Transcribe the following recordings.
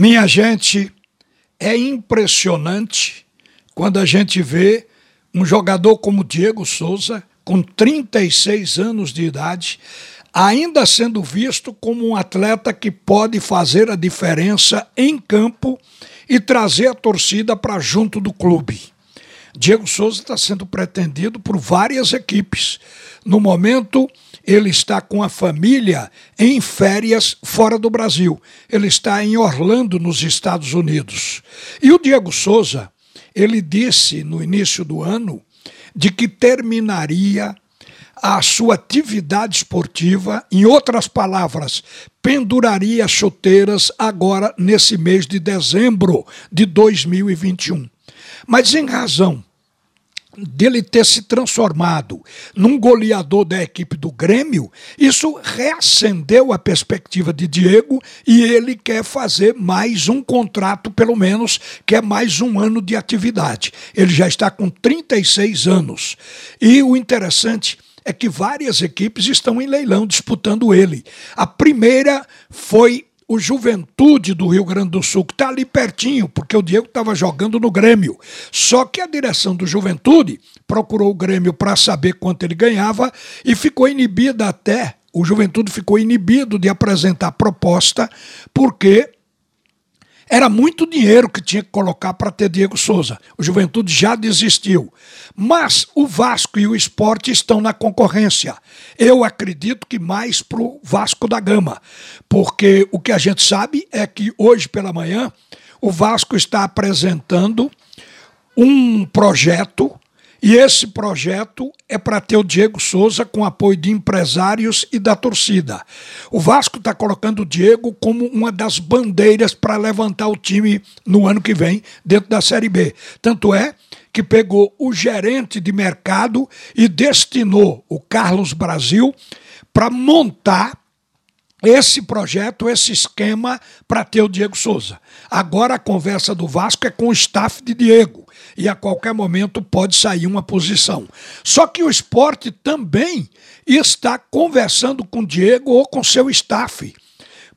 Minha gente, é impressionante quando a gente vê um jogador como Diego Souza, com 36 anos de idade, ainda sendo visto como um atleta que pode fazer a diferença em campo e trazer a torcida para junto do clube. Diego Souza está sendo pretendido por várias equipes. No momento, ele está com a família em férias fora do Brasil. Ele está em Orlando, nos Estados Unidos. E o Diego Souza, ele disse no início do ano de que terminaria a sua atividade esportiva, em outras palavras, penduraria chuteiras agora nesse mês de dezembro de 2021. Mas em razão dele ter se transformado num goleador da equipe do Grêmio, isso reacendeu a perspectiva de Diego e ele quer fazer mais um contrato, pelo menos, quer é mais um ano de atividade. Ele já está com 36 anos. E o interessante é que várias equipes estão em leilão disputando ele. A primeira foi o Juventude do Rio Grande do Sul, que está ali pertinho, porque o Diego estava jogando no Grêmio. Só que a direção do Juventude procurou o Grêmio para saber quanto ele ganhava e ficou inibida até. O Juventude ficou inibido de apresentar proposta, porque era muito dinheiro que tinha que colocar para ter Diego Souza. O Juventude já desistiu. Mas o Vasco e o esporte estão na concorrência. Eu acredito que mais para o Vasco da Gama. Porque o que a gente sabe é que hoje pela manhã o Vasco está apresentando um projeto e esse projeto é para ter o Diego Souza com apoio de empresários e da torcida. O Vasco está colocando o Diego como uma das bandeiras para levantar o time no ano que vem dentro da Série B. Tanto é que pegou o gerente de mercado e destinou o Carlos Brasil para montar esse projeto, esse esquema para ter o Diego Souza. Agora a conversa do Vasco é com o staff de Diego e a qualquer momento pode sair uma posição. Só que o esporte também está conversando com Diego ou com seu staff.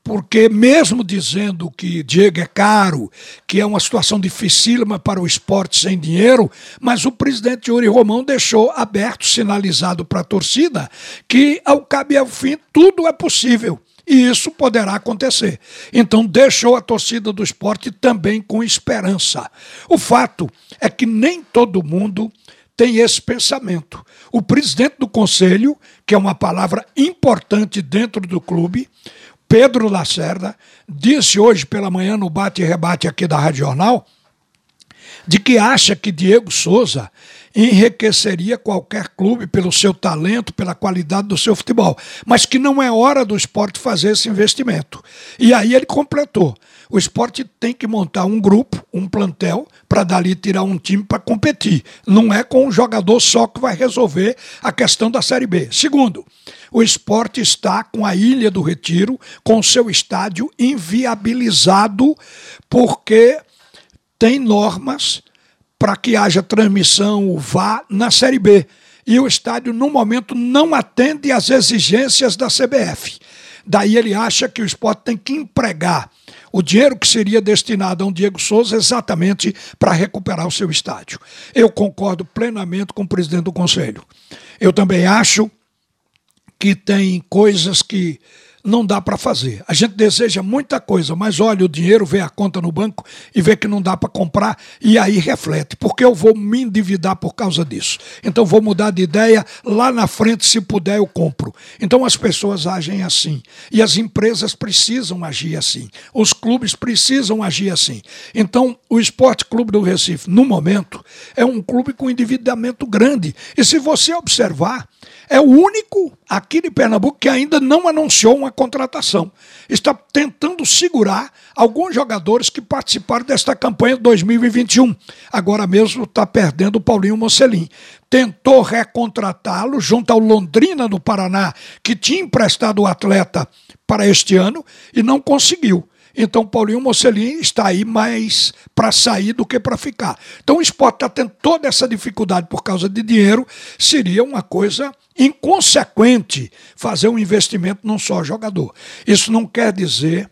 Porque, mesmo dizendo que Diego é caro, que é uma situação dificílima para o esporte sem dinheiro, mas o presidente Yuri Romão deixou aberto, sinalizado para a torcida, que ao cabo e ao fim tudo é possível. E isso poderá acontecer. Então, deixou a torcida do esporte também com esperança. O fato é que nem todo mundo tem esse pensamento. O presidente do conselho, que é uma palavra importante dentro do clube, Pedro Lacerda, disse hoje pela manhã no bate e rebate aqui da Rádio Jornal, de que acha que Diego Souza enriqueceria qualquer clube pelo seu talento, pela qualidade do seu futebol, mas que não é hora do esporte fazer esse investimento. E aí ele completou. O esporte tem que montar um grupo, um plantel, para dali tirar um time para competir. Não é com um jogador só que vai resolver a questão da Série B. Segundo, o esporte está com a Ilha do Retiro, com seu estádio inviabilizado, porque tem normas para que haja transmissão, VAR, na Série B. E o estádio, no momento, não atende às exigências da CBF. Daí ele acha que o esporte tem que empregar o dinheiro que seria destinado a um Diego Souza exatamente para recuperar o seu estádio. Eu concordo plenamente com o presidente do conselho. Eu também acho que tem coisas que não dá para fazer. A gente deseja muita coisa, mas olha o dinheiro, vê a conta no banco e vê que não dá para comprar e aí reflete, porque eu vou me endividar por causa disso. Então vou mudar de ideia, lá na frente, se puder, eu compro. Então as pessoas agem assim e as empresas precisam agir assim, os clubes precisam agir assim. Então o Esporte Clube do Recife, no momento, é um clube com endividamento grande. E se você observar, é o único aqui de Pernambuco que ainda não anunciou uma contratação. Está tentando segurar alguns jogadores que participaram desta campanha de 2021. Agora mesmo está perdendo o Paulinho Mocelin. Tentou recontratá-lo junto ao Londrina do Paraná, que tinha emprestado o atleta para este ano e não conseguiu. Então, Paulinho Mocelin está aí mais para sair do que para ficar. Então, o esporte está tendo toda essa dificuldade por causa de dinheiro. Seria uma coisa inconsequente fazer um investimento num só jogador. Isso não quer dizer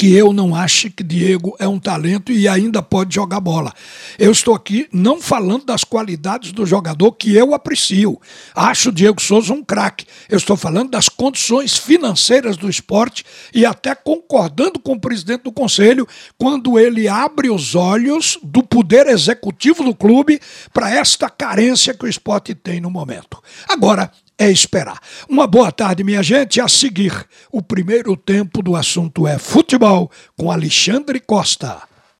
que eu não ache que Diego é um talento e ainda pode jogar bola. Eu estou aqui não falando das qualidades do jogador que eu aprecio. Acho o Diego Souza um craque. Eu estou falando das condições financeiras do esporte e até concordando com o presidente do conselho quando ele abre os olhos do poder executivo do clube para esta carência que o esporte tem no momento. Agora, é esperar. Uma boa tarde, minha gente. A seguir, o primeiro tempo do assunto é futebol com Alexandre Costa.